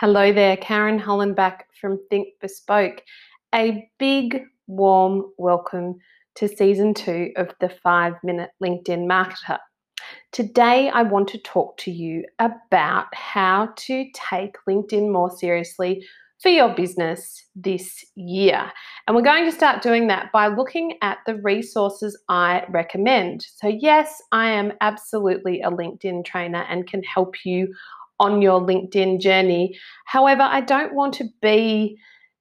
Hello there, Karen Hollenbach from Think Bespoke. A big warm welcome to season two of the five minute LinkedIn marketer. Today, I want to talk to you about how to take LinkedIn more seriously for your business this year. And we're going to start doing that by looking at the resources I recommend. So, yes, I am absolutely a LinkedIn trainer and can help you on your LinkedIn journey. However, I don't want to be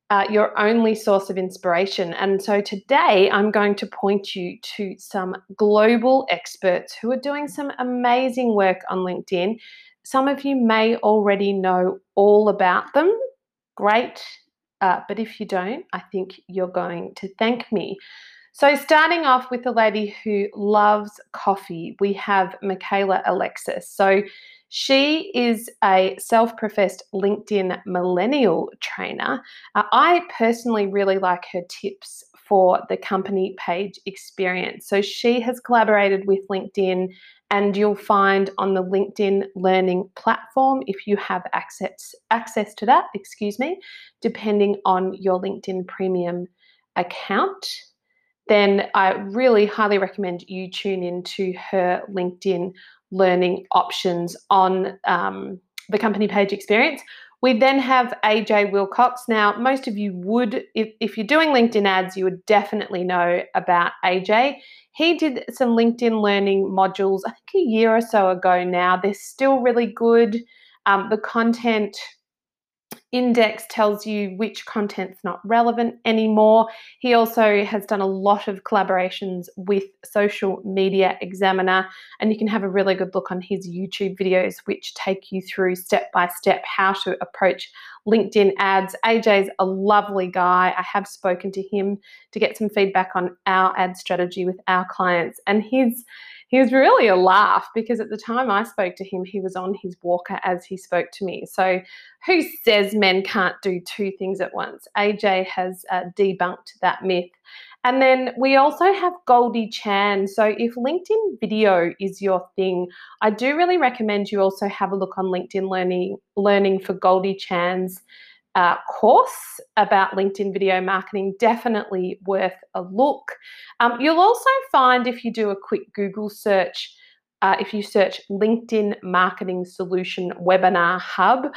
uh, your only source of inspiration. And so today I'm going to point you to some global experts who are doing some amazing work on LinkedIn. Some of you may already know all about them. Great. Uh, but if you don't, I think you're going to thank me. So, starting off with a lady who loves coffee, we have Michaela Alexis. So, she is a self professed LinkedIn millennial trainer. Uh, I personally really like her tips for the company page experience. So she has collaborated with LinkedIn, and you'll find on the LinkedIn Learning platform, if you have access access to that, excuse me, depending on your LinkedIn Premium account, then I really highly recommend you tune into her LinkedIn learning options on um, the company page experience. We then have AJ Wilcox. Now, most of you would, if, if you're doing LinkedIn ads, you would definitely know about AJ. He did some LinkedIn learning modules, I think a year or so ago now. They're still really good. Um, the content index tells you which content's not relevant anymore. He also has done a lot of collaborations with Social Media Examiner, and you can have a really good look on his YouTube videos, which take you through step by step how to approach LinkedIn ads. AJ's a lovely guy. I have spoken to him to get some feedback on our ad strategy with our clients, and his he was really a laugh because at the time I spoke to him, he was on his walker as he spoke to me. So, who says men can't do two things at once? AJ has uh, debunked that myth. And then we also have Goldie Chan. So, if LinkedIn video is your thing, I do really recommend you also have a look on LinkedIn Learning, Learning for Goldie Chan's uh, course about LinkedIn video marketing, definitely worth a look. Um, you'll also find if you do a quick Google search, uh, if you search LinkedIn Marketing Solution Webinar Hub,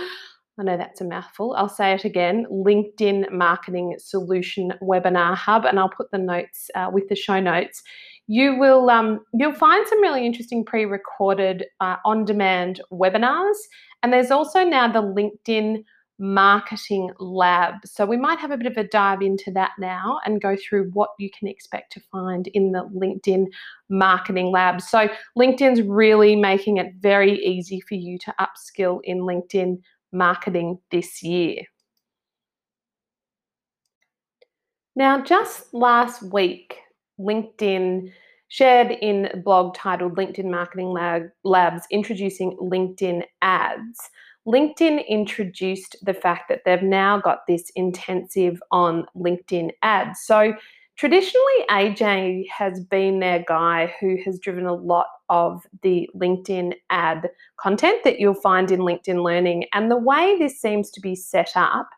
I know that's a mouthful. I'll say it again LinkedIn Marketing Solution Webinar Hub, and I'll put the notes uh, with the show notes. You will um, you'll find some really interesting pre-recorded uh, on-demand webinars, and there's also now the LinkedIn marketing lab. So we might have a bit of a dive into that now and go through what you can expect to find in the LinkedIn marketing lab. So LinkedIn's really making it very easy for you to upskill in LinkedIn marketing this year. Now, just last week, LinkedIn shared in a blog titled LinkedIn Marketing Lab, Labs Introducing LinkedIn Ads. LinkedIn introduced the fact that they've now got this intensive on LinkedIn ads. So traditionally, AJ has been their guy who has driven a lot of the LinkedIn ad content that you'll find in LinkedIn Learning. And the way this seems to be set up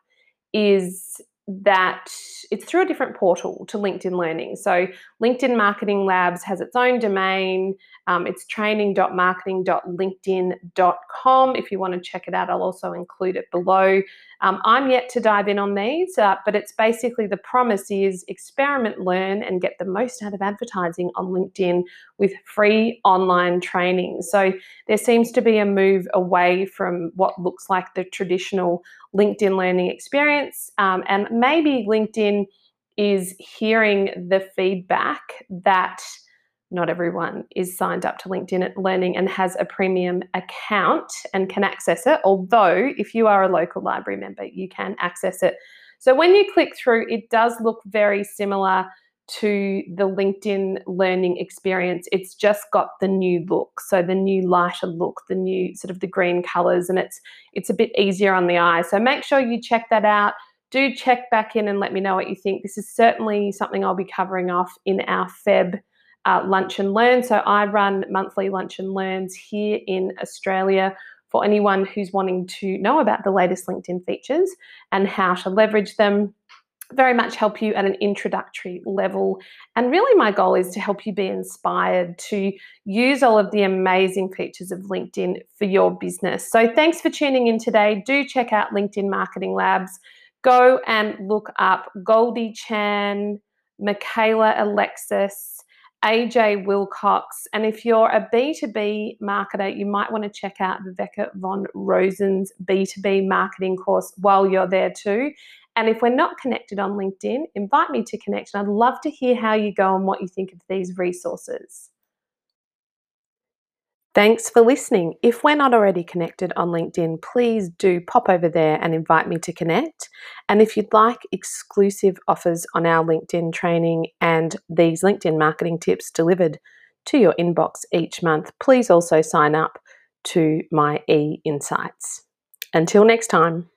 is that it's through a different portal to LinkedIn Learning. So, LinkedIn Marketing Labs has its own domain. Um, it's training.marketing.linkedin.com. If you want to check it out, I'll also include it below. Um, I'm yet to dive in on these, uh, but it's basically the promise is experiment, learn, and get the most out of advertising on LinkedIn with free online training. So there seems to be a move away from what looks like the traditional LinkedIn learning experience, um, and maybe LinkedIn is hearing the feedback that not everyone is signed up to LinkedIn Learning and has a premium account and can access it. Although, if you are a local library member, you can access it. So, when you click through, it does look very similar to the LinkedIn Learning experience. It's just got the new look, so the new lighter look, the new sort of the green colors, and it's it's a bit easier on the eye. So make sure you check that out. Do check back in and let me know what you think. This is certainly something I'll be covering off in our Feb uh, lunch and learn. So I run monthly lunch and learns here in Australia for anyone who's wanting to know about the latest LinkedIn features and how to leverage them very much help you at an introductory level. And really, my goal is to help you be inspired to use all of the amazing features of LinkedIn for your business. So, thanks for tuning in today. Do check out LinkedIn Marketing Labs. Go and look up Goldie Chan, Michaela Alexis. AJ Wilcox. And if you're a B2B marketer, you might want to check out Viveka von Rosen's B2B marketing course while you're there too. And if we're not connected on LinkedIn, invite me to connect. And I'd love to hear how you go and what you think of these resources. Thanks for listening. If we're not already connected on LinkedIn, please do pop over there and invite me to connect. And if you'd like exclusive offers on our LinkedIn training and these LinkedIn marketing tips delivered to your inbox each month, please also sign up to my e insights. Until next time.